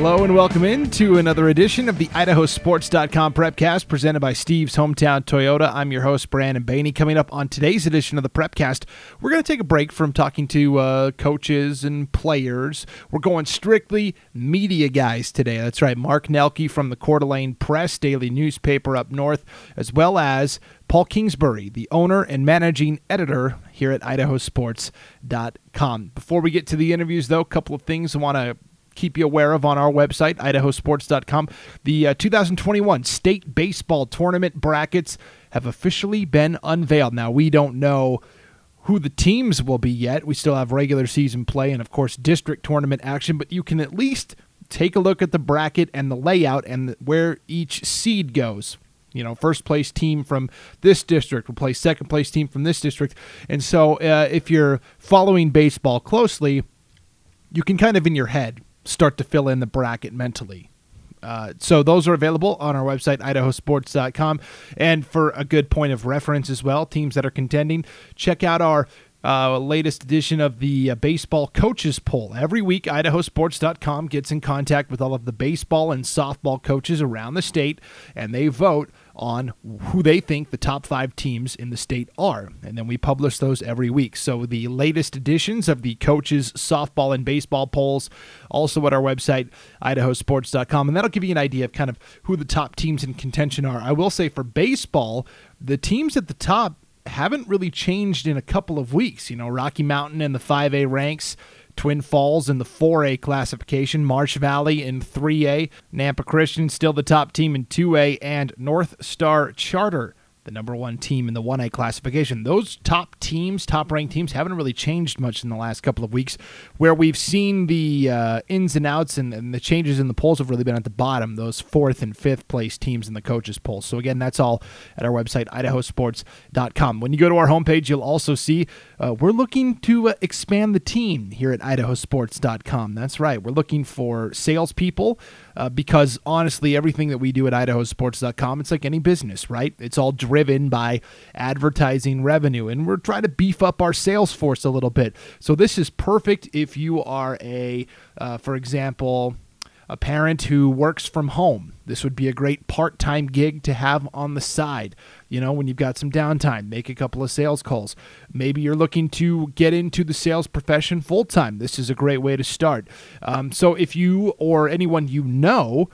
Hello and welcome in to another edition of the IdahoSports.com Prepcast presented by Steve's Hometown Toyota. I'm your host, Brandon Baney. Coming up on today's edition of the Prepcast, we're going to take a break from talking to uh, coaches and players. We're going strictly media guys today. That's right. Mark Nelke from the Coeur d'Alene Press, daily newspaper up north, as well as Paul Kingsbury, the owner and managing editor here at idahosports.com. Before we get to the interviews, though, a couple of things I want to keep you aware of on our website, idahosports.com. The uh, 2021 state baseball tournament brackets have officially been unveiled. Now, we don't know who the teams will be yet. We still have regular season play and, of course, district tournament action, but you can at least take a look at the bracket and the layout and where each seed goes. You know, first place team from this district will play second place team from this district. And so, uh, if you're following baseball closely, you can kind of in your head start to fill in the bracket mentally. Uh, so those are available on our website, idahosports.com. And for a good point of reference as well, teams that are contending, check out our uh, latest edition of the uh, baseball coaches poll. Every week, idahosports.com gets in contact with all of the baseball and softball coaches around the state, and they vote on who they think the top five teams in the state are. And then we publish those every week. So the latest editions of the coaches, softball, and baseball polls also at our website, idahosports.com. And that'll give you an idea of kind of who the top teams in contention are. I will say for baseball, the teams at the top haven't really changed in a couple of weeks. You know, Rocky Mountain and the 5A ranks Twin Falls in the 4A classification, Marsh Valley in 3A, Nampa Christian still the top team in 2A, and North Star Charter the number one team in the 1A classification. Those top teams, top ranked teams, haven't really changed much in the last couple of weeks. Where we've seen the uh, ins and outs and, and, the changes in the polls have really been at the bottom, those fourth and fifth place teams in the coaches' polls. So, again, that's all at our website, idahosports.com. When you go to our homepage, you'll also see uh, we're looking to uh, expand the team here at idahosports.com. That's right. We're looking for salespeople uh, because honestly, everything that we do at idahosports.com, it's like any business, right? It's all driven by advertising revenue, and we're trying to beef up our sales force a little bit. So this is perfect if you are a, uh, for example, a parent who works from home. This would be a great part time gig to have on the side. You know, when you've got some downtime, make a couple of sales calls. Maybe you're looking to get into the sales profession full time. This is a great way to start. Um, so if you or anyone you know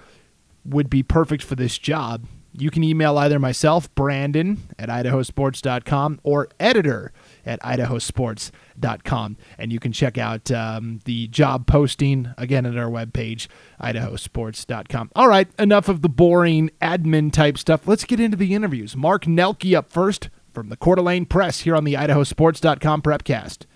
would be perfect for this job, you can email either myself, Brandon at idahosports.com, or editor at idahosports.com. And you can check out um, the job posting again at our webpage, idahosports.com. All right, enough of the boring admin type stuff. Let's get into the interviews. Mark Nelke up first from the Coeur d'Alene Press here on the idahosports.com Prepcast.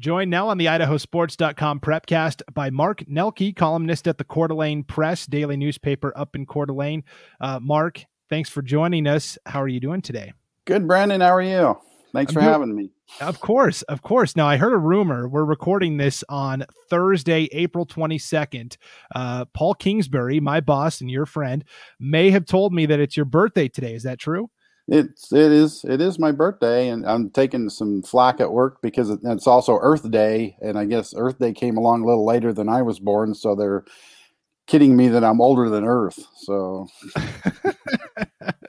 Joined now on the idahosports.com prepcast by Mark Nelke, columnist at the Coeur d'Alene Press, daily newspaper up in Coeur d'Alene. Uh, Mark, thanks for joining us. How are you doing today? Good, Brandon. How are you? Thanks I'm for having me. Of course, of course. Now, I heard a rumor. We're recording this on Thursday, April 22nd. Uh, Paul Kingsbury, my boss and your friend, may have told me that it's your birthday today. Is that true? It's it is it is my birthday, and I'm taking some flack at work because it's also Earth Day, and I guess Earth Day came along a little later than I was born, so they're kidding me that I'm older than Earth. So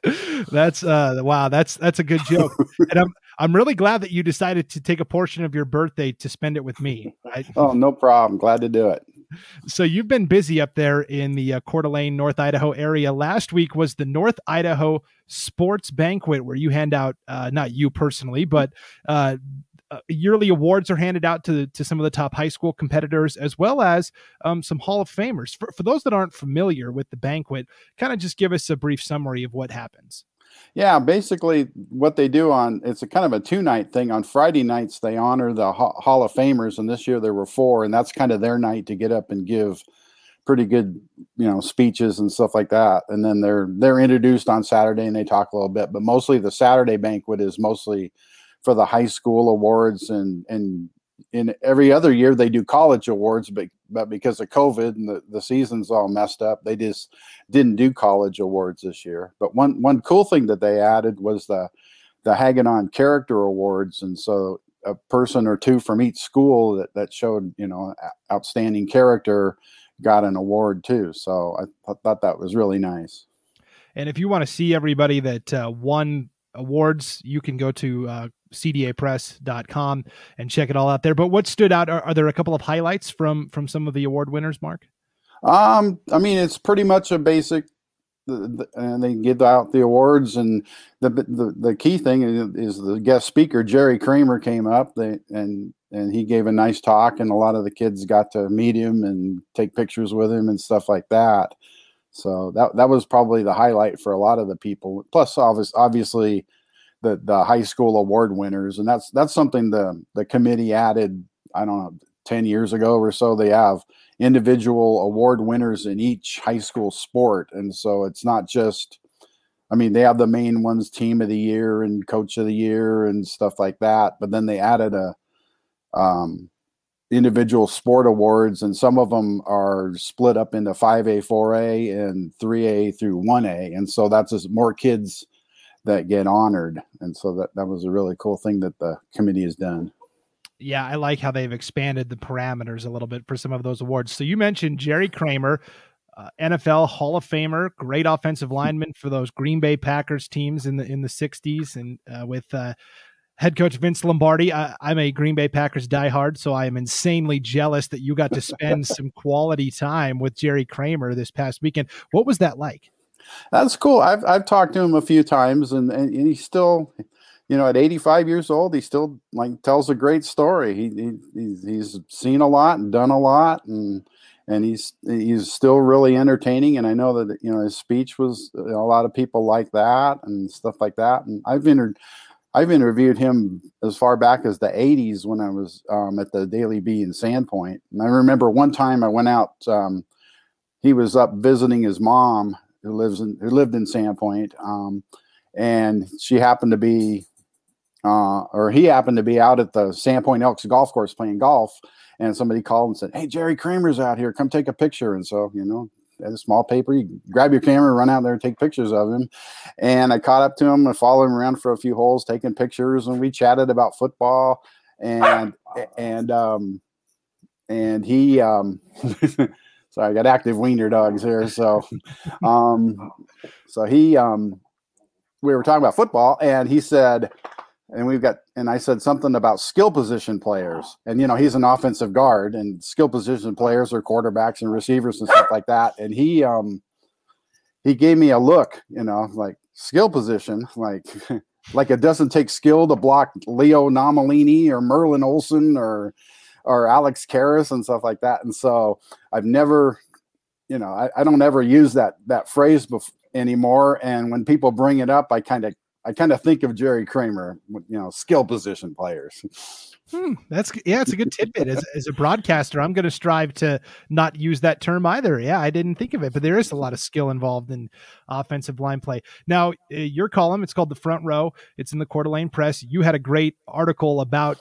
that's uh wow, that's that's a good joke, and I'm I'm really glad that you decided to take a portion of your birthday to spend it with me. Right? Oh, no problem. Glad to do it. So you've been busy up there in the uh, Coeur d'Alene, North Idaho area. Last week was the North Idaho Sports Banquet, where you hand out, uh, not you personally, but uh, uh, yearly awards are handed out to to some of the top high school competitors, as well as um, some Hall of Famers. For, for those that aren't familiar with the banquet, kind of just give us a brief summary of what happens. Yeah, basically what they do on it's a kind of a two night thing. On Friday nights they honor the Hall of Famers, and this year there were four, and that's kind of their night to get up and give pretty good you know speeches and stuff like that. And then they're they're introduced on Saturday and they talk a little bit, but mostly the Saturday banquet is mostly for the high school awards and and in every other year they do college awards, but but because of COVID and the, the season's all messed up, they just didn't do college awards this year. But one one cool thing that they added was the the Hagadone Character Awards, and so a person or two from each school that that showed you know outstanding character got an award too. So I th- thought that was really nice. And if you want to see everybody that uh, won awards, you can go to uh, cdapress.com and check it all out there. But what stood out? Are, are, there a couple of highlights from from some of the award winners, Mark? Um, I mean, it's pretty much a basic. and they give out the awards, and the the, the key thing is, is the guest speaker Jerry Kramer came up, they, and and he gave a nice talk, and a lot of the kids got to meet him and take pictures with him and stuff like that. So that that was probably the highlight for a lot of the people. Plus, obviously, the the high school award winners, and that's that's something the the committee added. I don't know, ten years ago or so. They have individual award winners in each high school sport, and so it's not just. I mean, they have the main ones, team of the year and coach of the year and stuff like that. But then they added a um, individual sport awards, and some of them are split up into 5A, 4A, and 3A through 1A. And so that's just more kids that get honored. And so that, that was a really cool thing that the committee has done. Yeah, I like how they've expanded the parameters a little bit for some of those awards. So you mentioned Jerry Kramer, uh, NFL Hall of Famer, great offensive lineman for those Green Bay Packers teams in the in the 60s and uh, with uh, head coach Vince Lombardi. I, am a Green Bay Packers diehard, so I am insanely jealous that you got to spend some quality time with Jerry Kramer this past weekend. What was that like? That's cool. I've I've talked to him a few times, and and, he's still, you know, at 85 years old, he still like tells a great story. He, he he's, he's seen a lot and done a lot, and and he's he's still really entertaining. And I know that you know his speech was a lot of people like that and stuff like that. And I've entered I've interviewed him as far back as the 80s when I was um, at the Daily Bee in Sandpoint. And I remember one time I went out, um, he was up visiting his mom who lives in, who lived in Sandpoint. Um, and she happened to be, uh, or he happened to be out at the Sandpoint Elks golf course playing golf. And somebody called and said, Hey, Jerry Kramer's out here. Come take a picture. And so, you know, a small paper. You grab your camera, run out there, and take pictures of him. And I caught up to him and followed him around for a few holes, taking pictures, and we chatted about football. And and um and he um sorry, I got active wiener dogs here. So um so he um we were talking about football, and he said and we've got and I said something about skill position players. And you know, he's an offensive guard and skill position players are quarterbacks and receivers and stuff like that. And he um he gave me a look, you know, like skill position, like like it doesn't take skill to block Leo Nomellini or Merlin Olsen or or Alex Karras and stuff like that. And so I've never, you know, I, I don't ever use that that phrase bef- anymore. And when people bring it up, I kind of I kind of think of Jerry Kramer, you know, skill position players. Hmm, that's yeah, it's a good tidbit. As, as a broadcaster, I'm going to strive to not use that term either. Yeah, I didn't think of it, but there is a lot of skill involved in offensive line play. Now, uh, your column, it's called the Front Row. It's in the Coeur d'Alene Press. You had a great article about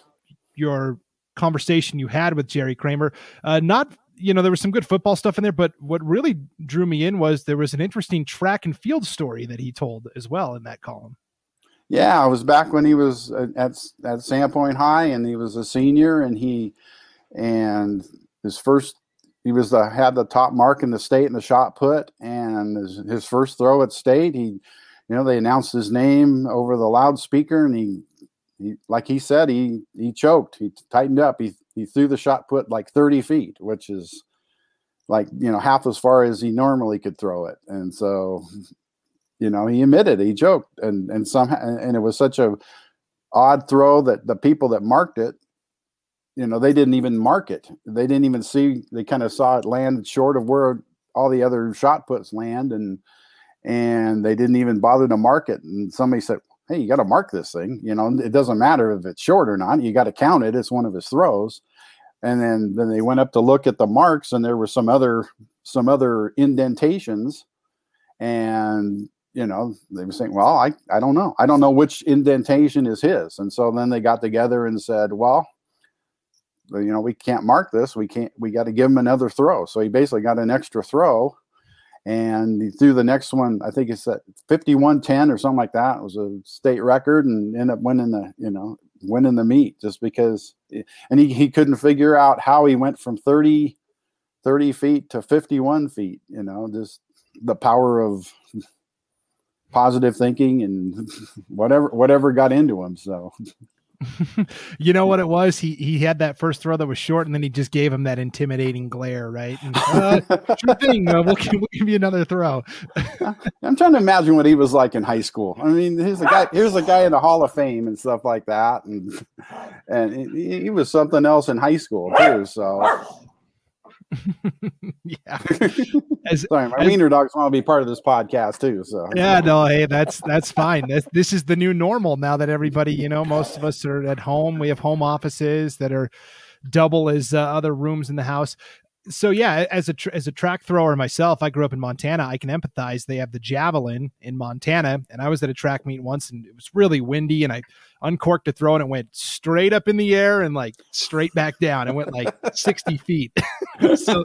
your conversation you had with Jerry Kramer. Uh, not you know there was some good football stuff in there but what really drew me in was there was an interesting track and field story that he told as well in that column yeah, I was back when he was at at Sandpoint High, and he was a senior, and he and his first he was the had the top mark in the state in the shot put, and his, his first throw at state, he you know they announced his name over the loudspeaker, and he he like he said he he choked, he tightened up, he he threw the shot put like thirty feet, which is like you know half as far as he normally could throw it, and so you know, he admitted he joked, and and somehow, and it was such a odd throw that the people that marked it, you know, they didn't even mark it. They didn't even see. They kind of saw it land short of where all the other shot puts land, and and they didn't even bother to mark it. And somebody said, "Hey, you got to mark this thing. You know, it doesn't matter if it's short or not. You got to count it. It's one of his throws." And then then they went up to look at the marks, and there were some other some other indentations and you know, they were saying, well, I, I don't know. I don't know which indentation is his. And so then they got together and said, well, you know, we can't mark this. We can't, we got to give him another throw. So he basically got an extra throw and threw the next one. I think it's at 51 10 or something like that. It was a state record and ended up winning the, you know, winning the meet just because, and he, he couldn't figure out how he went from 30 30 feet to 51 feet, you know, just the power of positive thinking and whatever whatever got into him. So you know what it was? He he had that first throw that was short, and then he just gave him that intimidating glare, right? And, uh, sure thing. Uh, we'll, we'll, give you another throw. I'm trying to imagine what he was like in high school. I mean, here's a guy. Here's a guy in the Hall of Fame and stuff like that, and and he, he was something else in high school too. So yeah. As, Sorry, my as, wiener dogs want to be part of this podcast too. So yeah, no, hey, that's that's fine. This this is the new normal now that everybody, you know, most of us are at home. We have home offices that are double as uh, other rooms in the house so yeah, as a as a track thrower myself, I grew up in Montana. I can empathize. They have the javelin in Montana, and I was at a track meet once, and it was really windy, and I uncorked a throw, and it went straight up in the air and like straight back down. It went like sixty feet. so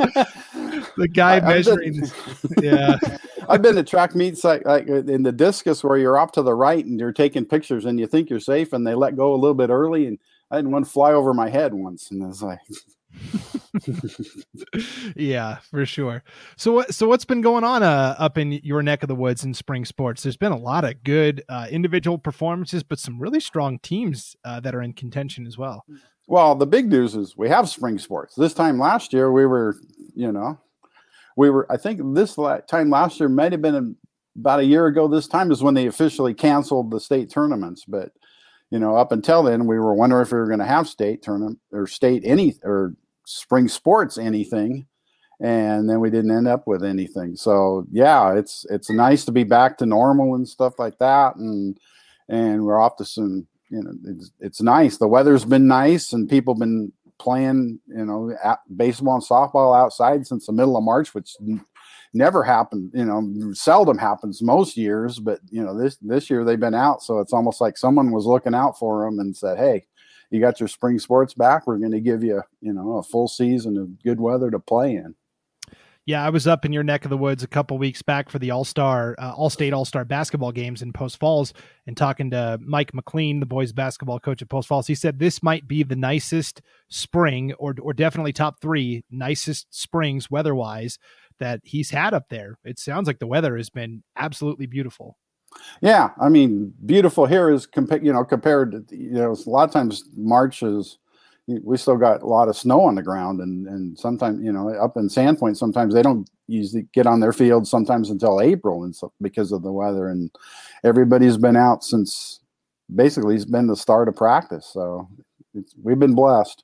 the guy I, measuring, been, yeah. I've been to track meets like like in the discus where you're off to the right and you're taking pictures, and you think you're safe, and they let go a little bit early, and I had one fly over my head once, and I was like. yeah, for sure. So what so what's been going on uh, up in your neck of the woods in spring sports? There's been a lot of good uh, individual performances, but some really strong teams uh, that are in contention as well. Well, the big news is we have spring sports. This time last year, we were, you know, we were. I think this time last year might have been about a year ago. This time is when they officially canceled the state tournaments, but you know, up until then, we were wondering if we were going to have state tournament or state any or spring sports anything and then we didn't end up with anything so yeah it's it's nice to be back to normal and stuff like that and and we're off to some you know it's, it's nice the weather's been nice and people've been playing you know baseball and softball outside since the middle of march which never happened you know seldom happens most years but you know this this year they've been out so it's almost like someone was looking out for them and said hey you got your spring sports back. We're going to give you, you know, a full season of good weather to play in. Yeah, I was up in your neck of the woods a couple weeks back for the All Star, uh, All State All Star basketball games in Post Falls, and talking to Mike McLean, the boys basketball coach at Post Falls. He said this might be the nicest spring, or or definitely top three nicest springs weather wise that he's had up there. It sounds like the weather has been absolutely beautiful. Yeah, I mean, beautiful here is compared, you know, compared to you know, a lot of times March is we still got a lot of snow on the ground, and and sometimes you know up in Sandpoint, sometimes they don't usually get on their fields sometimes until April, and so because of the weather, and everybody's been out since basically it's been the start of practice, so we've been blessed.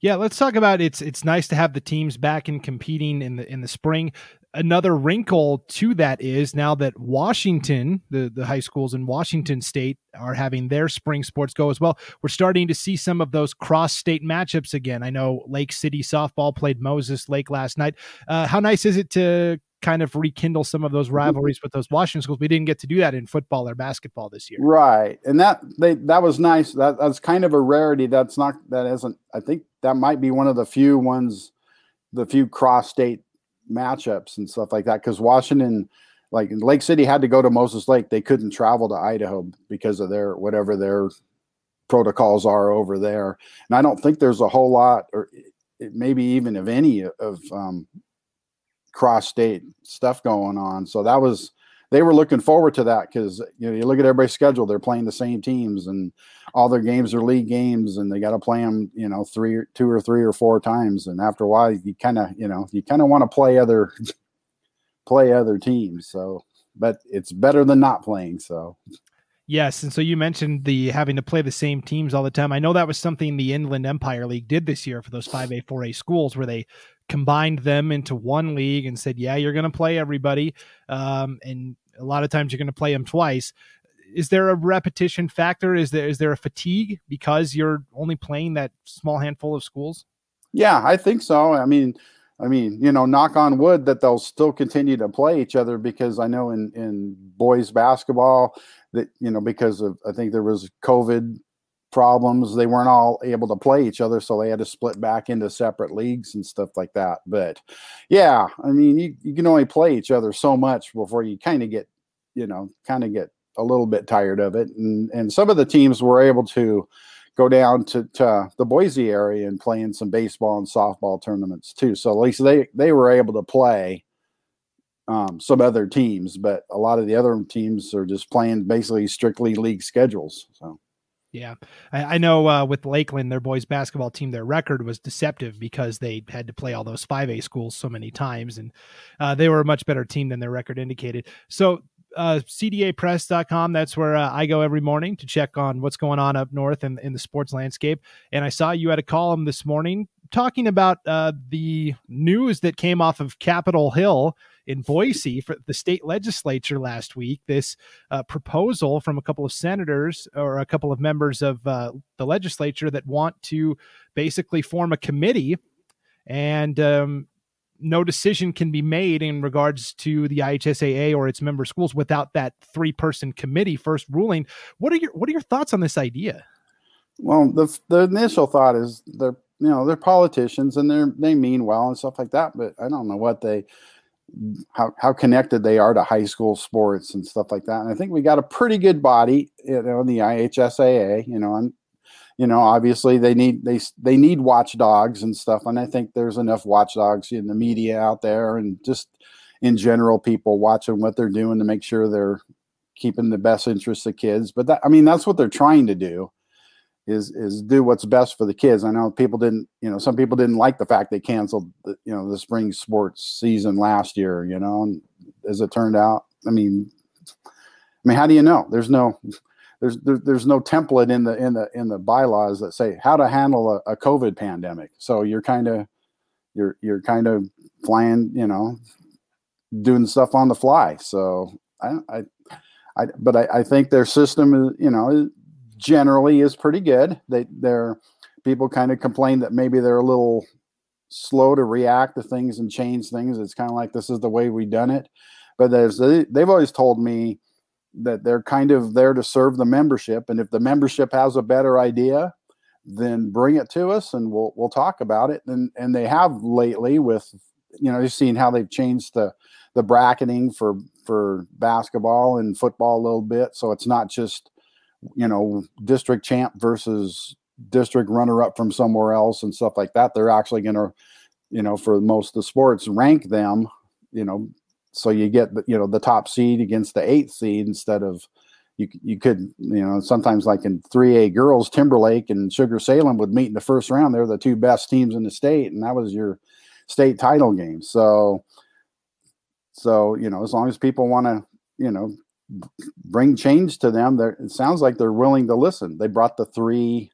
Yeah, let's talk about it's it's nice to have the teams back and competing in the in the spring another wrinkle to that is now that Washington, the, the high schools in Washington state are having their spring sports go as well. We're starting to see some of those cross state matchups again. I know Lake City softball played Moses Lake last night. Uh, how nice is it to kind of rekindle some of those mm-hmm. rivalries with those Washington schools? We didn't get to do that in football or basketball this year. Right. And that they that was nice. That that's kind of a rarity. That's not that isn't I think that might be one of the few ones the few cross state matchups and stuff like that because Washington, like Lake City, had to go to Moses Lake. They couldn't travel to Idaho because of their whatever their protocols are over there. And I don't think there's a whole lot, or maybe even of any of um, cross state stuff going on. So that was they were looking forward to that because you know you look at everybody's schedule; they're playing the same teams, and all their games are league games, and they got to play them, you know, three, two or three or four times. And after a while, you kind of, you know, you kind of want to play other, play other teams. So, but it's better than not playing. So. Yes, and so you mentioned the having to play the same teams all the time. I know that was something the Inland Empire League did this year for those 5A 4A schools where they combined them into one league and said, "Yeah, you're going to play everybody." Um, and a lot of times you're going to play them twice. Is there a repetition factor? Is there is there a fatigue because you're only playing that small handful of schools? Yeah, I think so. I mean, I mean, you know, knock on wood that they'll still continue to play each other because I know in in boys basketball that you know because of I think there was COVID problems they weren't all able to play each other so they had to split back into separate leagues and stuff like that but yeah i mean you, you can only play each other so much before you kind of get you know kind of get a little bit tired of it and and some of the teams were able to go down to, to the Boise area and play in some baseball and softball tournaments too. So at least they they were able to play um, some other teams, but a lot of the other teams are just playing basically strictly league schedules. So. Yeah, I, I know uh, with Lakeland, their boys basketball team, their record was deceptive because they had to play all those 5A schools so many times, and uh, they were a much better team than their record indicated. So uh, cdapress.com. That's where uh, I go every morning to check on what's going on up north in, in the sports landscape. And I saw you had a column this morning talking about uh, the news that came off of Capitol Hill in Boise for the state legislature last week. This uh, proposal from a couple of senators or a couple of members of uh, the legislature that want to basically form a committee and um, no decision can be made in regards to the IHSAA or its member schools without that three person committee first ruling. What are your what are your thoughts on this idea? Well, the the initial thought is they're you know they're politicians and they're they mean well and stuff like that, but I don't know what they how how connected they are to high school sports and stuff like that. And I think we got a pretty good body, you know, the IHSAA, you know, and you know obviously they need they they need watchdogs and stuff. And i think there's enough watchdogs in the media out there and just in general people watching what they're doing to make sure they're keeping the best interests of kids. But that i mean that's what they're trying to do is is do what's best for the kids i know people didn't you know some people didn't like the fact they canceled the, you know the spring sports season last year you know and as it turned out i mean i mean how do you know there's no there's there, there's no template in the in the in the bylaws that say how to handle a, a COVID pandemic. So you're kind of you're you're kind of flying, you know, doing stuff on the fly. So I I, I but I, I think their system is you know generally is pretty good. They they're people kind of complain that maybe they're a little slow to react to things and change things. It's kind of like this is the way we've done it. But there's they've always told me that they're kind of there to serve the membership and if the membership has a better idea then bring it to us and we'll we'll talk about it and and they have lately with you know you've seen how they've changed the the bracketing for for basketball and football a little bit so it's not just you know district champ versus district runner up from somewhere else and stuff like that they're actually going to you know for most of the sports rank them you know so you get the, you know the top seed against the eighth seed instead of you you could you know sometimes like in 3A girls Timberlake and Sugar Salem would meet in the first round they're the two best teams in the state and that was your state title game. So so you know as long as people want to you know bring change to them there it sounds like they're willing to listen they brought the three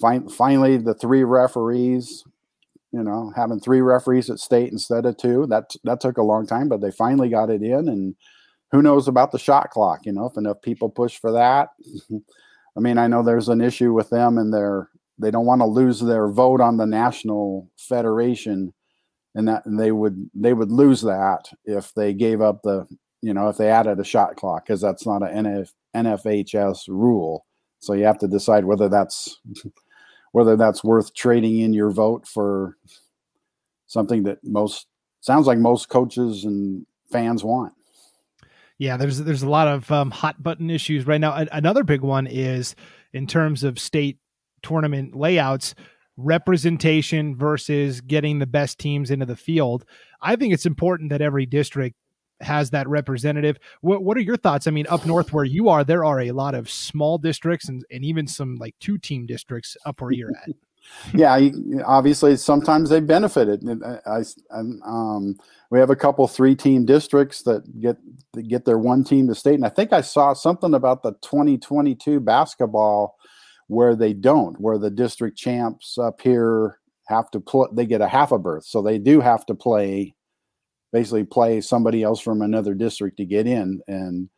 fin- finally the three referees you know, having three referees at state instead of two. That that took a long time, but they finally got it in. And who knows about the shot clock? You know, if enough people push for that. I mean, I know there's an issue with them, and they're they don't want to lose their vote on the national federation, and that and they would they would lose that if they gave up the you know if they added a shot clock because that's not an NF, NFHS rule. So you have to decide whether that's whether that's worth trading in your vote for something that most sounds like most coaches and fans want. Yeah, there's there's a lot of um, hot button issues right now. Another big one is in terms of state tournament layouts, representation versus getting the best teams into the field. I think it's important that every district has that representative. What what are your thoughts? I mean, up north where you are, there are a lot of small districts and, and even some like two team districts up where you're at. yeah, obviously sometimes they benefited. I, I um, we have a couple three team districts that get that get their one team to state, and I think I saw something about the 2022 basketball where they don't, where the district champs up here have to play. They get a half a berth, so they do have to play basically play somebody else from another district to get in. And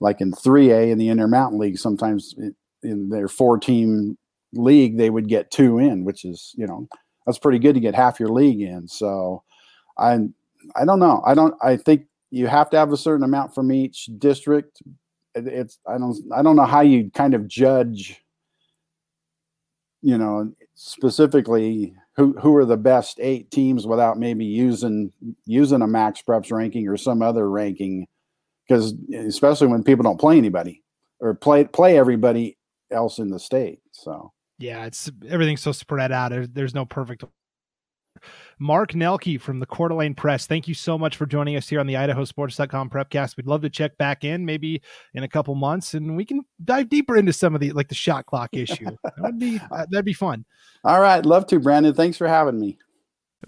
like in 3A in the Intermountain League, sometimes in their four team league, they would get two in, which is, you know, that's pretty good to get half your league in. So I, I don't know. I don't, I think you have to have a certain amount from each district. It's, I don't, I don't know how you kind of judge, you know, specifically who who are the best eight teams without maybe using using a MaxPreps ranking or some other ranking because especially when people don't play anybody or play play everybody else in the state so Yeah, it's everything's so spread out. There's, there's no perfect Mark Nelke from the Coeur d'Alene Press. Thank you so much for joining us here on the IdahoSports.com Prepcast. We'd love to check back in maybe in a couple months, and we can dive deeper into some of the like the shot clock issue. that would be uh, that'd be fun. All right, love to, Brandon. Thanks for having me.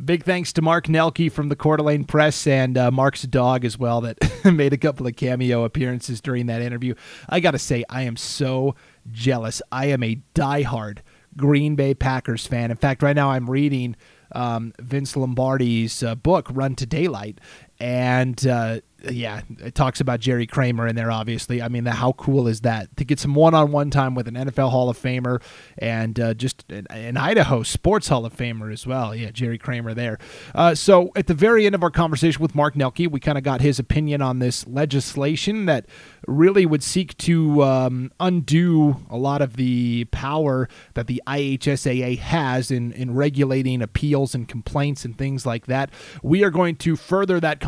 Big thanks to Mark Nelke from the Coeur d'Alene Press and uh, Mark's dog as well that made a couple of cameo appearances during that interview. I got to say, I am so jealous. I am a diehard Green Bay Packers fan. In fact, right now I'm reading um, Vince Lombardi's uh, book, Run to Daylight, and uh, yeah, it talks about Jerry Kramer in there. Obviously, I mean, the, how cool is that to get some one-on-one time with an NFL Hall of Famer and uh, just an, Idaho Sports Hall of Famer as well. Yeah, Jerry Kramer there. Uh, so at the very end of our conversation with Mark Nelke, we kind of got his opinion on this legislation that really would seek to um, undo a lot of the power that the IHSAA has in in regulating appeals and complaints and things like that. We are going to further that conversation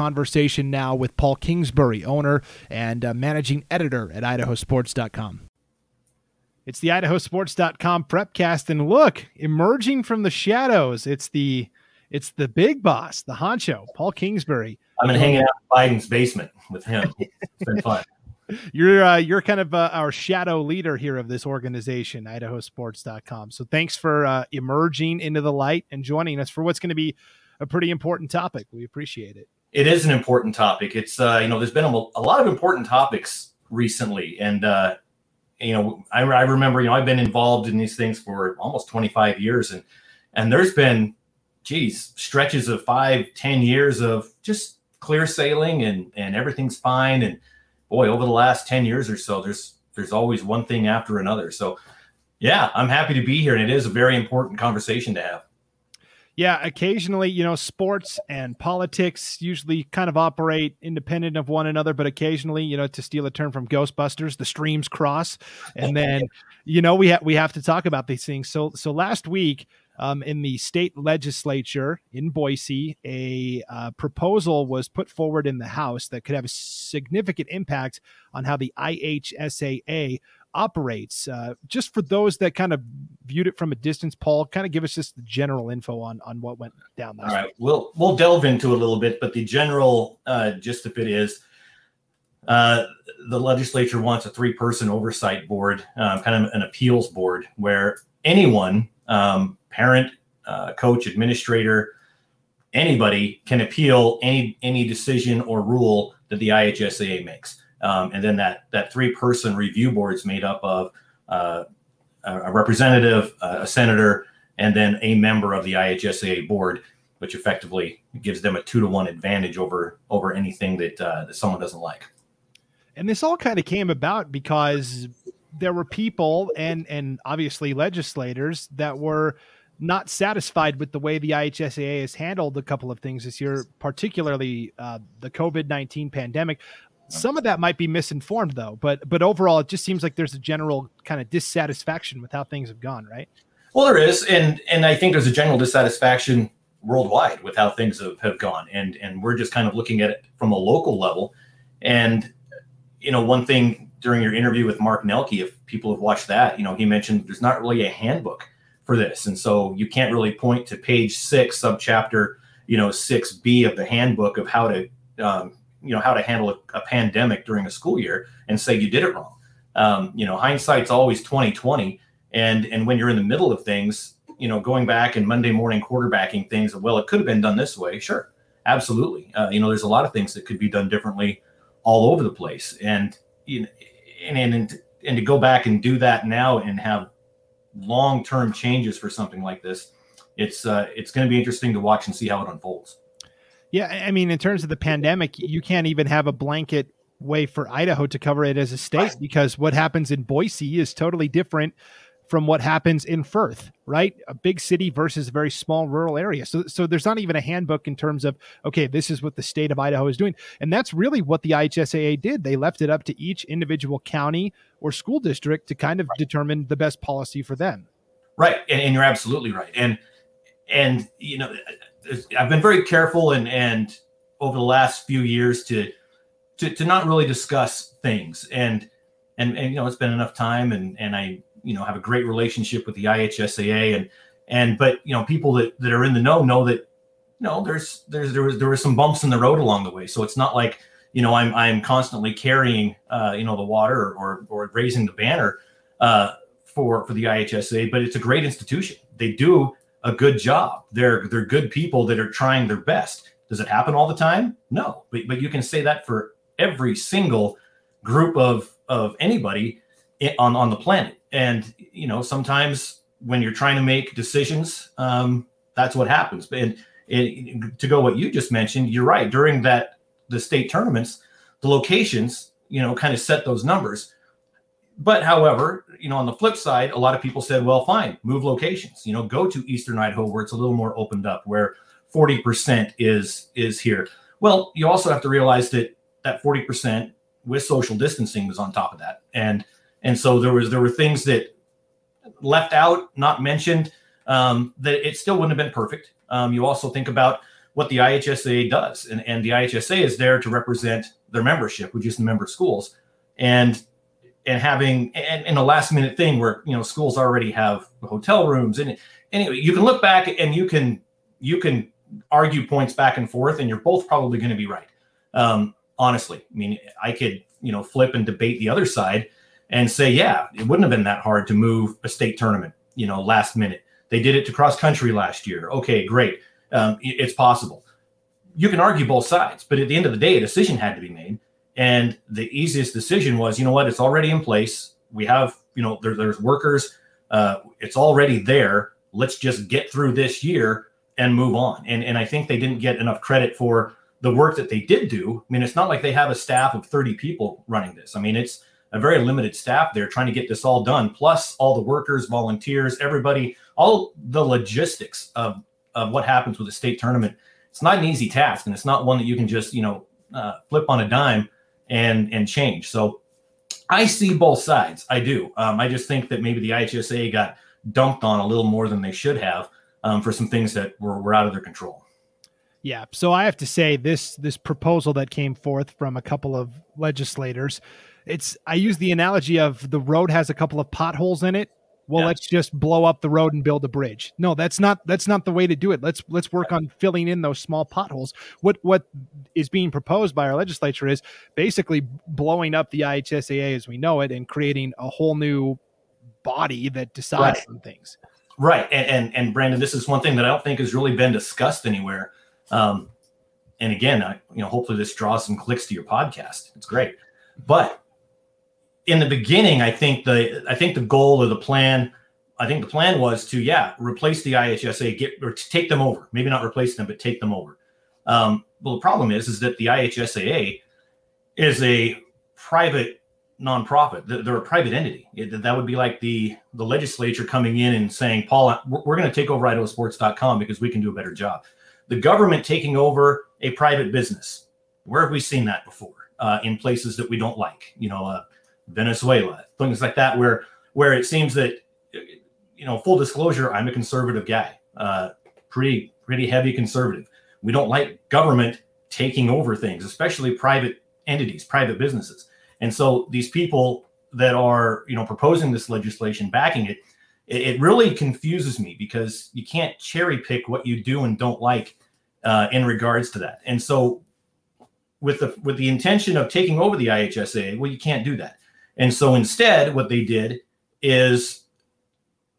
now with Paul Kingsbury, owner and uh, managing editor at idahosports.com. It's the idahosports.com prepcast and look, emerging from the shadows, it's the it's the big boss, the honcho, Paul Kingsbury. I've been hanging out in Biden's basement with him. It's been fun. you're uh, you're kind of uh, our shadow leader here of this organization, idahosports.com. So thanks for uh, emerging into the light and joining us for what's going to be a pretty important topic. We appreciate it it is an important topic. It's uh, you know there's been a, a, lot of important topics recently, and uh, you know I, I, remember you know I've been involved in these things for almost 25 years, and and there's been geez stretches of five, ten years of just clear sailing and and everything's fine, and boy over the last 10 years or so there's there's always one thing after another. So yeah, I'm happy to be here, and it is a very important conversation to have. Yeah, occasionally, you know, sports and politics usually kind of operate independent of one another, but occasionally, you know, to steal a term from Ghostbusters, the streams cross, and then, you know, we have we have to talk about these things. So, so last week, um, in the state legislature in Boise, a uh, proposal was put forward in the House that could have a significant impact on how the IHSAA operates. Uh, just for those that kind of viewed it from a distance, Paul, kind of give us just the general info on on what went down. All right, week. we'll we'll delve into a little bit, but the general uh, gist of it is. Uh, the legislature wants a three-person oversight board, uh, kind of an appeals board, where anyone, um, parent, uh, coach, administrator, anybody can appeal any any decision or rule that the IHSAA makes. Um, and then that that three person review board is made up of uh, a representative, a senator, and then a member of the IHSAA board, which effectively gives them a two to one advantage over over anything that uh, that someone doesn't like. And this all kind of came about because there were people and and obviously legislators that were not satisfied with the way the IHSAA has handled a couple of things this year, particularly uh, the COVID nineteen pandemic. Some of that might be misinformed though, but but overall, it just seems like there's a general kind of dissatisfaction with how things have gone, right? Well, there is, and and I think there's a general dissatisfaction worldwide with how things have, have gone, and and we're just kind of looking at it from a local level. And you know, one thing during your interview with Mark Nelke, if people have watched that, you know, he mentioned there's not really a handbook for this, and so you can't really point to page six, subchapter, you know, six B of the handbook of how to um, you know how to handle a, a, pandemic during a school year and say you did it wrong. Um, you know, hindsight's always 2020, and and when you're in the middle of things, you know, going back and Monday morning quarterbacking things. Well, it could have been done this way. Sure, absolutely. Uh, you know, there's a lot of things that could be done differently all over the place, and you know, and and and to go back and do that now and have long term changes for something like this, it's uh, it's going to be interesting to watch and see how it unfolds. Yeah, I mean, in terms of the pandemic, you can't even have a blanket way for Idaho to cover it as a state because what happens in Boise is totally different from what happens in Firth, right? A big city versus a very small rural area. So, so there's not even a handbook in terms of okay, this is what the state of Idaho is doing, and that's really what the IHSAA did. They left it up to each individual county or school district to kind of right. determine the best policy for them. Right, and, and you're absolutely right, and and you know I've been very careful and and over the last few years to to, to not really discuss things and and and you know it's been enough time and and I you know have a great relationship with the IHSAA and and but you know people that that are in the know know that you know there's there's there was there were some bumps in the road along the way. So it's not like you know I'm I'm constantly carrying uh, you know the water or or raising the banner uh, for for the IHSA, but it's a great institution. They do a good job. They're they're good people that are trying their best. Does it happen all the time? No, but but you can say that for every single group of of anybody on on the planet. And you know, sometimes when you're trying to make decisions, um, that's what happens. And it, to go what you just mentioned, you're right. During that the state tournaments, the locations, you know, kind of set those numbers. But however, you know, on the flip side, a lot of people said, well, fine, move locations. You know, go to Eastern Idaho where it's a little more opened up, where 40% is is here. Well, you also have to realize that that 40% with social distancing was on top of that. And and so there was there were things that left out, not mentioned, um, that it still wouldn't have been perfect. Um, you also think about what the IHSA does, and, and the IHSA is there to represent their membership, which is the member schools, and and having and, and a last minute thing where you know schools already have hotel rooms and anyway you can look back and you can you can argue points back and forth and you're both probably going to be right. Um, honestly i mean i could you know flip and debate the other side and say yeah it wouldn't have been that hard to move a state tournament you know last minute. They did it to cross country last year. Okay great. Um, it's possible. You can argue both sides but at the end of the day a decision had to be made and the easiest decision was, you know what, it's already in place. We have, you know, there, there's workers. Uh, it's already there. Let's just get through this year and move on. And and I think they didn't get enough credit for the work that they did do. I mean, it's not like they have a staff of 30 people running this. I mean, it's a very limited staff there trying to get this all done, plus all the workers, volunteers, everybody, all the logistics of, of what happens with a state tournament. It's not an easy task, and it's not one that you can just, you know, uh, flip on a dime and and change. So I see both sides. I do. Um, I just think that maybe the IHSA got dumped on a little more than they should have um, for some things that were, were out of their control. Yeah. So I have to say this this proposal that came forth from a couple of legislators, it's I use the analogy of the road has a couple of potholes in it well yeah. let's just blow up the road and build a bridge. No that's not that's not the way to do it. Let's let's work on filling in those small potholes. What what is being proposed by our legislature is basically blowing up the IHSAA as we know it and creating a whole new body that decides right. on things. Right. And, and, and brandon this is one thing that i don't think has really been discussed anywhere. Um and again I, you know hopefully this draws some clicks to your podcast. It's great. But in the beginning, I think the I think the goal or the plan, I think the plan was to yeah replace the IHSA, get or take them over. Maybe not replace them, but take them over. Um, well, the problem is is that the IHSAA is a private nonprofit. They're a private entity. It, that would be like the the legislature coming in and saying, Paul, we're, going to take over IdahoSports.com because we can do a better job. The government taking over a private business. Where have we seen that before? Uh, in places that we don't like. You know, uh, Venezuela, things like that, where where it seems that you know, full disclosure, I'm a conservative guy, uh, pretty pretty heavy conservative. We don't like government taking over things, especially private entities, private businesses. And so these people that are you know proposing this legislation, backing it, it, it really confuses me because you can't cherry pick what you do and don't like uh, in regards to that. And so with the with the intention of taking over the IHSA, well, you can't do that. And so instead, what they did is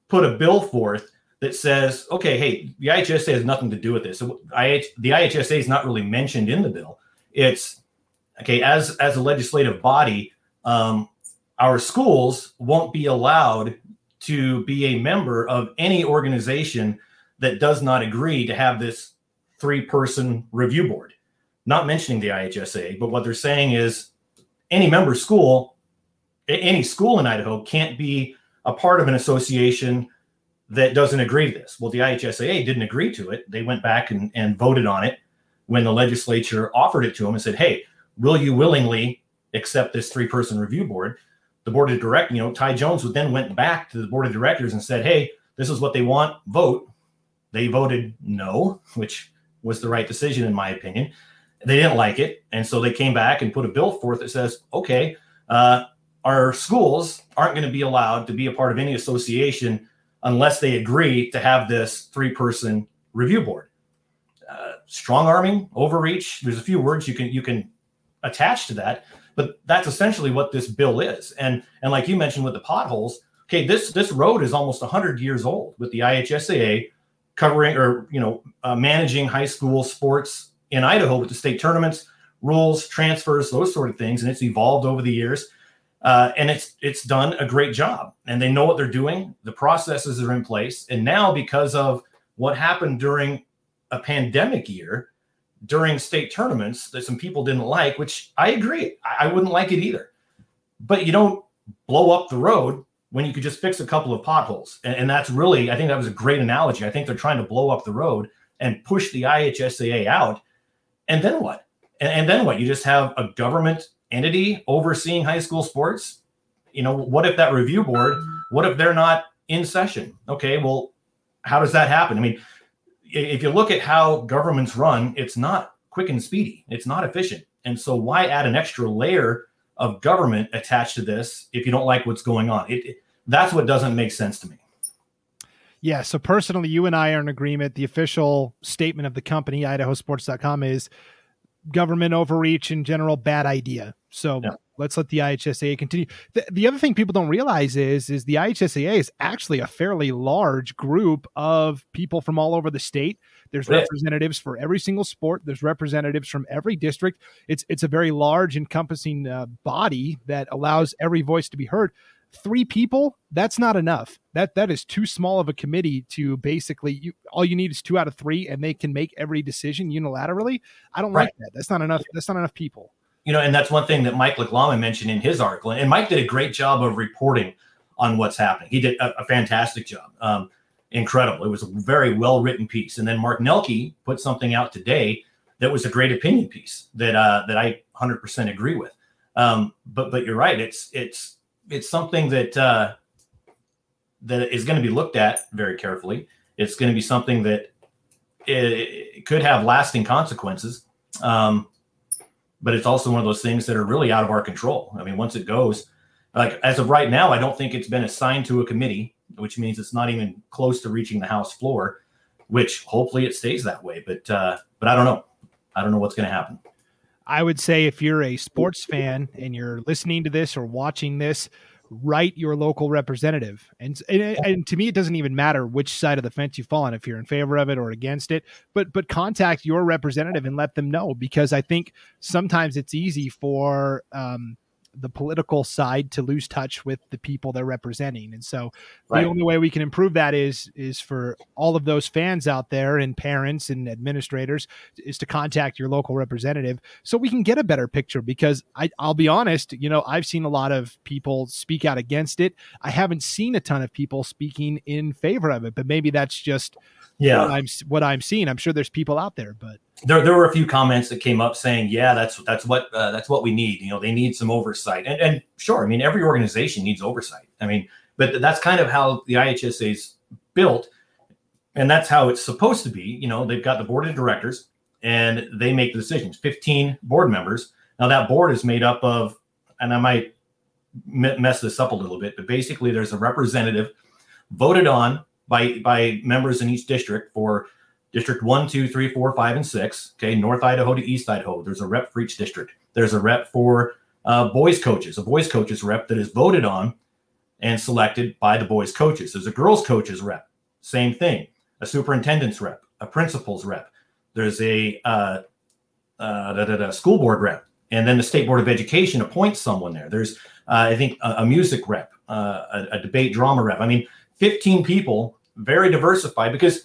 put a bill forth that says, okay, hey, the IHSA has nothing to do with this. So IH, the IHSA is not really mentioned in the bill. It's okay as as a legislative body, um, our schools won't be allowed to be a member of any organization that does not agree to have this three person review board. Not mentioning the IHSA, but what they're saying is any member school any school in Idaho can't be a part of an association that doesn't agree to this. Well, the IHSAA didn't agree to it. They went back and, and voted on it when the legislature offered it to them and said, hey, will you willingly accept this three person review board? The board of directors, you know, Ty Jones would then went back to the board of directors and said, hey, this is what they want, vote. They voted no, which was the right decision, in my opinion. They didn't like it. And so they came back and put a bill forth that says, okay, uh, our schools aren't going to be allowed to be a part of any association unless they agree to have this three person review board. Uh, strong arming, overreach. There's a few words you can you can attach to that, but that's essentially what this bill is. And and like you mentioned with the potholes, okay, this this road is almost 100 years old with the IHSAA covering or you know uh, managing high school sports in Idaho with the state tournaments, rules, transfers, those sort of things, and it's evolved over the years. Uh, and it's it's done a great job, and they know what they're doing. The processes are in place, and now because of what happened during a pandemic year, during state tournaments that some people didn't like, which I agree, I, I wouldn't like it either. But you don't blow up the road when you could just fix a couple of potholes, and, and that's really, I think that was a great analogy. I think they're trying to blow up the road and push the IHSAA out, and then what? and, and then what? You just have a government entity overseeing high school sports. You know, what if that review board? What if they're not in session? Okay, well, how does that happen? I mean, if you look at how governments run, it's not quick and speedy. It's not efficient. And so, why add an extra layer of government attached to this if you don't like what's going on? It, it, that's what doesn't make sense to me. Yeah. So, personally, you and I are in agreement. The official statement of the company, idahosports.com, is government overreach in general bad idea. So yeah. let's let the IHSA continue. The, the other thing people don't realize is is the IHSA is actually a fairly large group of people from all over the state. There's representatives for every single sport. There's representatives from every district. It's it's a very large, encompassing uh, body that allows every voice to be heard three people that's not enough. That that is too small of a committee to basically you all you need is two out of three and they can make every decision unilaterally. I don't right. like that. That's not enough that's not enough people. You know and that's one thing that mike Lycklama mentioned in his article and mike did a great job of reporting on what's happening. He did a, a fantastic job. Um, incredible. It was a very well written piece. And then mark nelke put something out today that was a great opinion piece that uh, that i 100% agree with. Um, but but you're right. It's it's it's something that uh, that is going to be looked at very carefully. It's going to be something that it, it could have lasting consequences. Um, but it's also one of those things that are really out of our control. I mean, once it goes, like as of right now, I don't think it's been assigned to a committee, which means it's not even close to reaching the House floor. Which hopefully it stays that way. But uh, but I don't know. I don't know what's going to happen. I would say if you're a sports fan and you're listening to this or watching this, write your local representative. And, and, and to me, it doesn't even matter which side of the fence you fall on, if you're in favor of it or against it. But but contact your representative and let them know because I think sometimes it's easy for um, the political side to lose touch with the people they're representing. And so right. the only way we can improve that is is for all of those fans out there and parents and administrators is to contact your local representative so we can get a better picture because I, I'll be honest, you know, I've seen a lot of people speak out against it. I haven't seen a ton of people speaking in favor of it, but maybe that's just yeah what I'm what I'm seeing. I'm sure there's people out there, but there, there were a few comments that came up saying, yeah, that's that's what uh, that's what we need. You know, they need some oversight, and and sure, I mean, every organization needs oversight. I mean, but that's kind of how the IHSA is built, and that's how it's supposed to be. You know, they've got the board of directors, and they make the decisions. Fifteen board members. Now that board is made up of, and I might mess this up a little bit, but basically, there's a representative voted on by by members in each district for District one, two, three, four, five, and six. Okay, North Idaho to East Idaho. There's a rep for each district. There's a rep for uh, boys coaches, a boys coaches rep that is voted on and selected by the boys coaches. There's a girls coaches rep. Same thing. A superintendent's rep, a principal's rep. There's a uh, uh, da, da, da, school board rep, and then the state board of education appoints someone there. There's uh, I think a, a music rep, uh, a, a debate drama rep. I mean, 15 people, very diversified because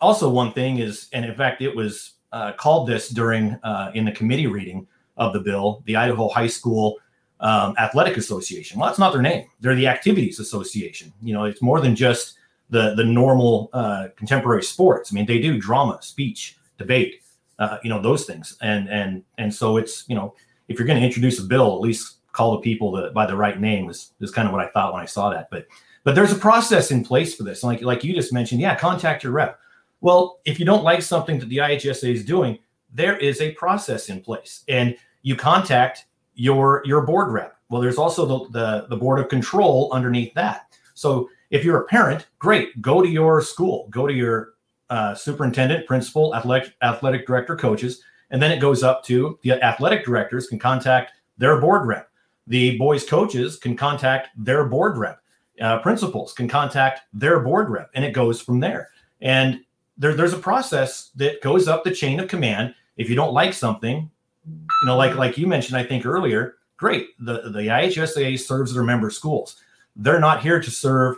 also one thing is, and in fact, it was uh, called this during uh, in the committee reading of the bill, the Idaho High School um, Athletic Association. Well, that's not their name; they're the Activities Association. You know, it's more than just the the normal uh, contemporary sports. I mean, they do drama, speech, debate, uh, you know, those things, and and and so it's you know, if you're going to introduce a bill, at least call the people the, by the right name. Is is kind of what I thought when I saw that, but. But there's a process in place for this. Like, like you just mentioned, yeah, contact your rep well, if you don't like something that the IHSA is doing, there is a process in place, and you contact your your board rep. Well, there's also the, the, the board of control underneath that. So if you're a parent, great, go to your school, go to your uh, superintendent, principal, athletic, athletic director, coaches, and then it goes up to the athletic directors can contact their board rep. The boys' coaches can contact their board rep. Uh, principals can contact their board rep, and it goes from there. And there, there's a process that goes up the chain of command. If you don't like something, you know, like like you mentioned, I think earlier, great. The the IHSA serves their member schools. They're not here to serve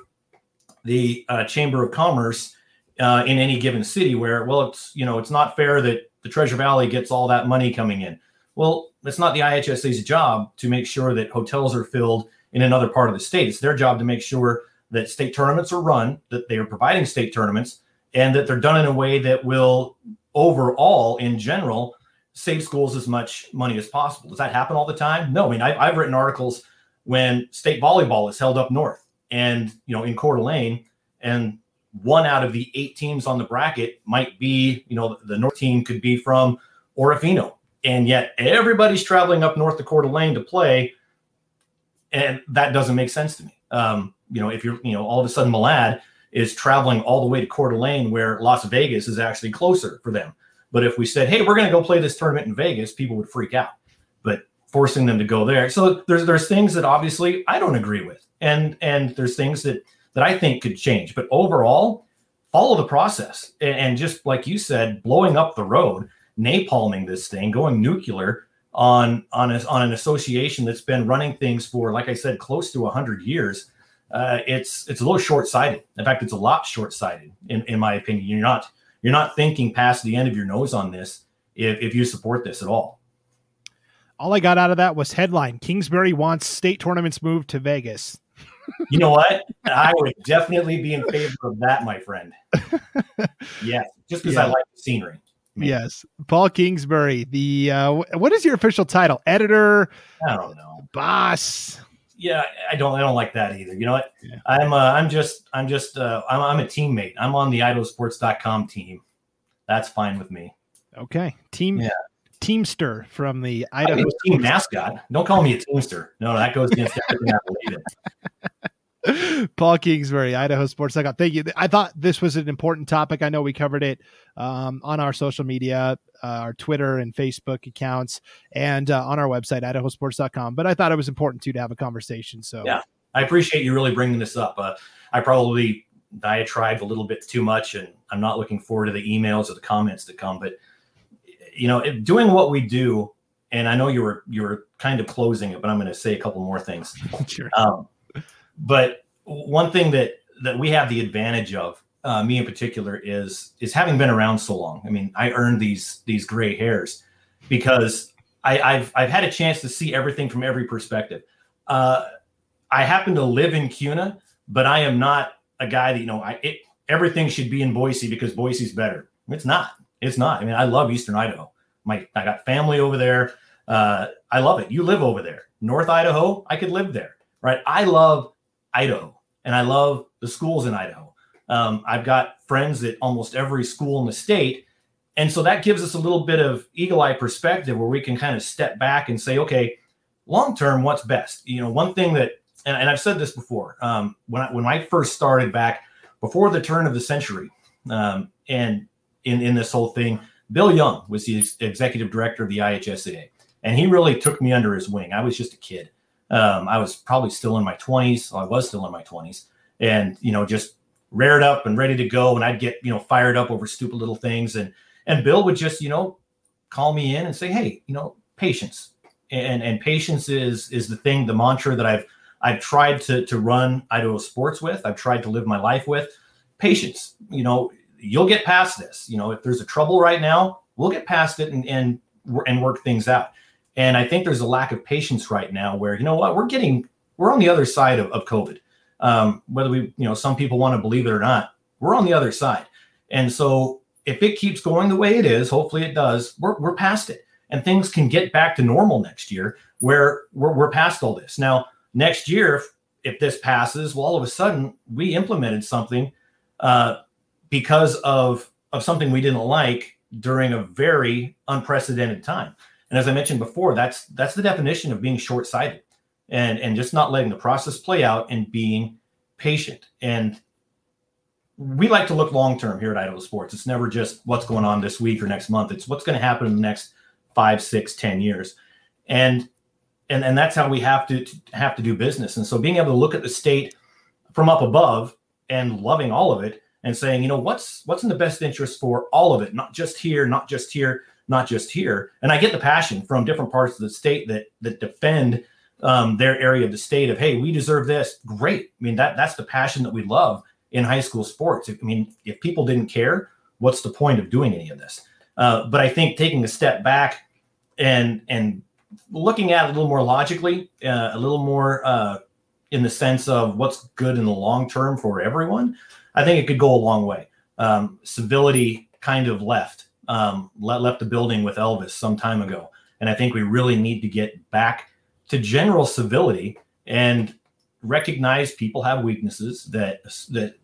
the uh, Chamber of Commerce uh, in any given city where, well, it's you know, it's not fair that the Treasure Valley gets all that money coming in. Well, it's not the IHSA's job to make sure that hotels are filled in another part of the state. It's their job to make sure that state tournaments are run, that they are providing state tournaments, and that they're done in a way that will overall, in general, save schools as much money as possible. Does that happen all the time? No. I mean, I've, I've written articles when state volleyball is held up north and, you know, in Coeur d'Alene, and one out of the eight teams on the bracket might be, you know, the north team could be from Orofino. And yet everybody's traveling up north to Coeur d'Alene to play. And that doesn't make sense to me. Um, you know, if you're, you know, all of a sudden Malad is traveling all the way to Coeur d'Alene where Las Vegas is actually closer for them. But if we said, hey, we're going to go play this tournament in Vegas, people would freak out. But forcing them to go there. So there's there's things that obviously I don't agree with. And and there's things that that I think could change. But overall, follow the process. And, and just like you said, blowing up the road, napalming this thing, going nuclear on on a, on an association that's been running things for, like I said, close to hundred years. Uh, it's it's a little short sighted. In fact, it's a lot short sighted, in, in my opinion. You're not you're not thinking past the end of your nose on this if, if you support this at all. All I got out of that was headline: Kingsbury wants state tournaments moved to Vegas. you know what? I would definitely be in favor of that, my friend. Yes, just because yeah. I like the scenery. Yes, Paul Kingsbury. The uh, what is your official title? Editor? I don't know. Boss yeah, I don't, I don't like that either. You know what? Yeah. I'm, uh, I'm just, I'm just, uh, I'm, I'm a teammate. I'm on the idahosports.com team. That's fine with me. Okay. Team, yeah. Teamster from the Idaho team mascot. Don't call me a teamster. No, that goes against everything I believe in. Paul Kingsbury, Idaho Sports. I got thank you. I thought this was an important topic. I know we covered it um, on our social media, uh, our Twitter and Facebook accounts, and uh, on our website, idahosports.com. But I thought it was important too to have a conversation. So yeah, I appreciate you really bringing this up. Uh, I probably diatribed a little bit too much, and I'm not looking forward to the emails or the comments that come. But you know, doing what we do, and I know you were you were kind of closing it, but I'm going to say a couple more things. sure. Um, but one thing that that we have the advantage of, uh, me in particular, is is having been around so long. I mean, I earned these these gray hairs because I, have I've had a chance to see everything from every perspective. Uh, I happen to live in Kuna, but I am not a guy that you know. I it, everything should be in Boise because Boise's better. It's not. It's not. I mean, I love Eastern Idaho. My I got family over there. Uh, I love it. You live over there, North Idaho. I could live there, right? I love Idaho, and I love the schools in Idaho. Um, I've got friends at almost every school in the state. And so that gives us a little bit of eagle eye perspective where we can kind of step back and say, okay, long term, what's best? You know, one thing that, and, and I've said this before, um, when, I, when I first started back before the turn of the century, um, and in, in this whole thing, Bill Young was the executive director of the IHSA, and he really took me under his wing. I was just a kid. Um, I was probably still in my 20s. Well, I was still in my 20s, and you know, just reared up and ready to go. And I'd get you know fired up over stupid little things, and and Bill would just you know call me in and say, hey, you know, patience, and and patience is is the thing, the mantra that I've I've tried to to run Idaho sports with. I've tried to live my life with patience. You know, you'll get past this. You know, if there's a trouble right now, we'll get past it and and and work things out. And I think there's a lack of patience right now where, you know what, we're getting, we're on the other side of, of COVID. Um, whether we, you know, some people want to believe it or not, we're on the other side. And so if it keeps going the way it is, hopefully it does, we're, we're past it. And things can get back to normal next year where we're, we're past all this. Now, next year, if, if this passes, well, all of a sudden we implemented something uh, because of, of something we didn't like during a very unprecedented time. And as I mentioned before, that's that's the definition of being short-sighted. and and just not letting the process play out and being patient. And we like to look long term here at Idaho Sports. It's never just what's going on this week or next month. It's what's going to happen in the next five, six, ten years, and and and that's how we have to, to have to do business. And so being able to look at the state from up above and loving all of it and saying, you know, what's what's in the best interest for all of it, not just here, not just here, not just here. And I get the passion from different parts of the state that that defend um, their area of the state of, hey, we deserve this. Great. I mean, that that's the passion that we love in high school sports. I mean, if people didn't care, what's the point of doing any of this? Uh, but I think taking a step back and and looking at it a little more logically, uh, a little more uh, in the sense of what's good in the long term for everyone, I think it could go a long way. Um, civility kind of left um, left the building with Elvis some time ago, and I think we really need to get back to general civility and recognize people have weaknesses that that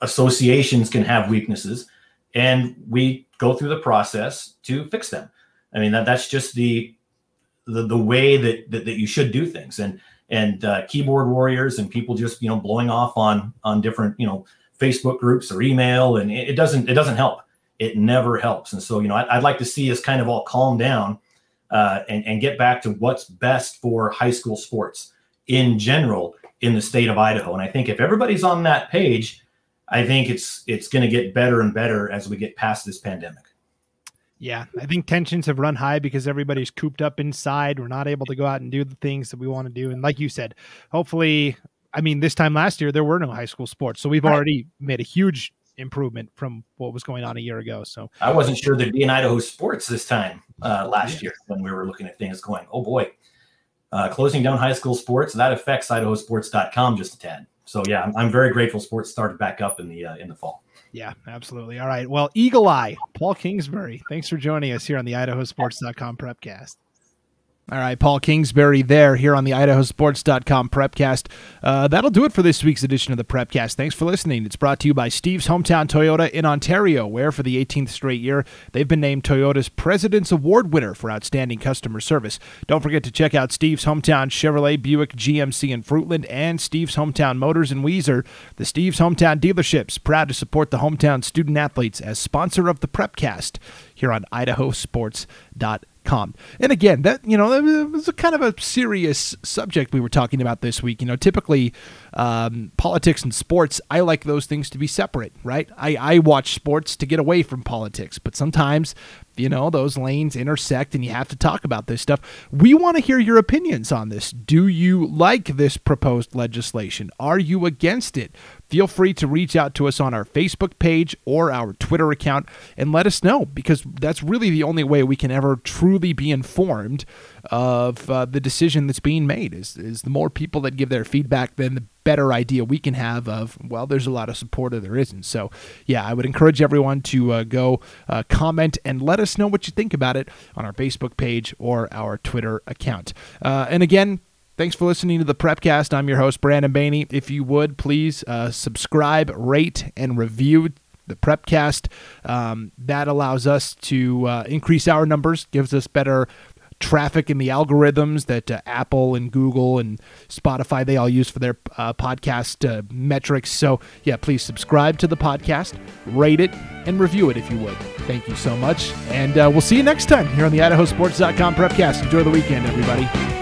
associations can have weaknesses and we go through the process to fix them. I mean that that's just the the, the way that, that that you should do things. And and uh, keyboard warriors and people just you know blowing off on on different you know facebook groups or email and it, it doesn't it doesn't help it never helps and so you know I, would like to see us kind of all calm down uh, and, and get back to what's best for high school sports in general in the state of Idaho. And I think if everybody's on that page, I think it's it's going to get better and better as we get past this pandemic. Yeah, I think tensions have run high because everybody's cooped up inside. We're not able to go out and do the things that we want to do. And like you said, hopefully, I mean, this time last year there were no high school sports, so we've already made a huge improvement from what was going on a year ago. So I wasn't sure there'd be an Idaho sports this time uh, last yeah. year when we were looking at things going, oh boy, uh, closing down high school sports that affects idahosports.com just a tad. So yeah, I'm, I'm very grateful sports started back up in the uh, in the fall. Yeah, absolutely. All right. Well, Eagle Eye, Paul Kingsbury, thanks for joining us here on the idahosports.com prepcast. All right, Paul Kingsbury there here on the idahosports.com prepcast. Uh, that'll do it for this week's edition of the prepcast. Thanks for listening. It's brought to you by Steve's Hometown Toyota in Ontario, where for the 18th straight year, they've been named Toyota's President's Award winner for outstanding customer service. Don't forget to check out Steve's Hometown Chevrolet, Buick, GMC in Fruitland, and Steve's Hometown Motors in Weiser. The Steve's Hometown dealerships proud to support the hometown student athletes as sponsor of the prepcast here on idahosports.com And again, that you know, it was a kind of a serious subject we were talking about this week. You know, typically um, politics and sports, I like those things to be separate, right? I, I watch sports to get away from politics, but sometimes you know those lanes intersect and you have to talk about this stuff. We want to hear your opinions on this. Do you like this proposed legislation? Are you against it? Feel free to reach out to us on our Facebook page or our Twitter account and let us know because that's really the only way we can ever truly be informed of uh, the decision that's being made. Is is the more people that give their feedback, then the better idea we can have of well, there's a lot of support or there isn't. So yeah, I would encourage everyone to uh, go uh, comment and let us know what you think about it on our Facebook page or our Twitter account. Uh, and again Thanks for listening to the Prepcast. I'm your host, Brandon Baney. If you would, please uh, subscribe, rate, and review the Prepcast. Um, that allows us to uh, increase our numbers, gives us better traffic in the algorithms that uh, Apple and Google and Spotify they all use for their uh, podcast uh, metrics. So yeah, please subscribe to the podcast, rate it, and review it if you would. Thank you so much, and uh, we'll see you next time here on the IdahoSports.com Prepcast. Enjoy the weekend, everybody.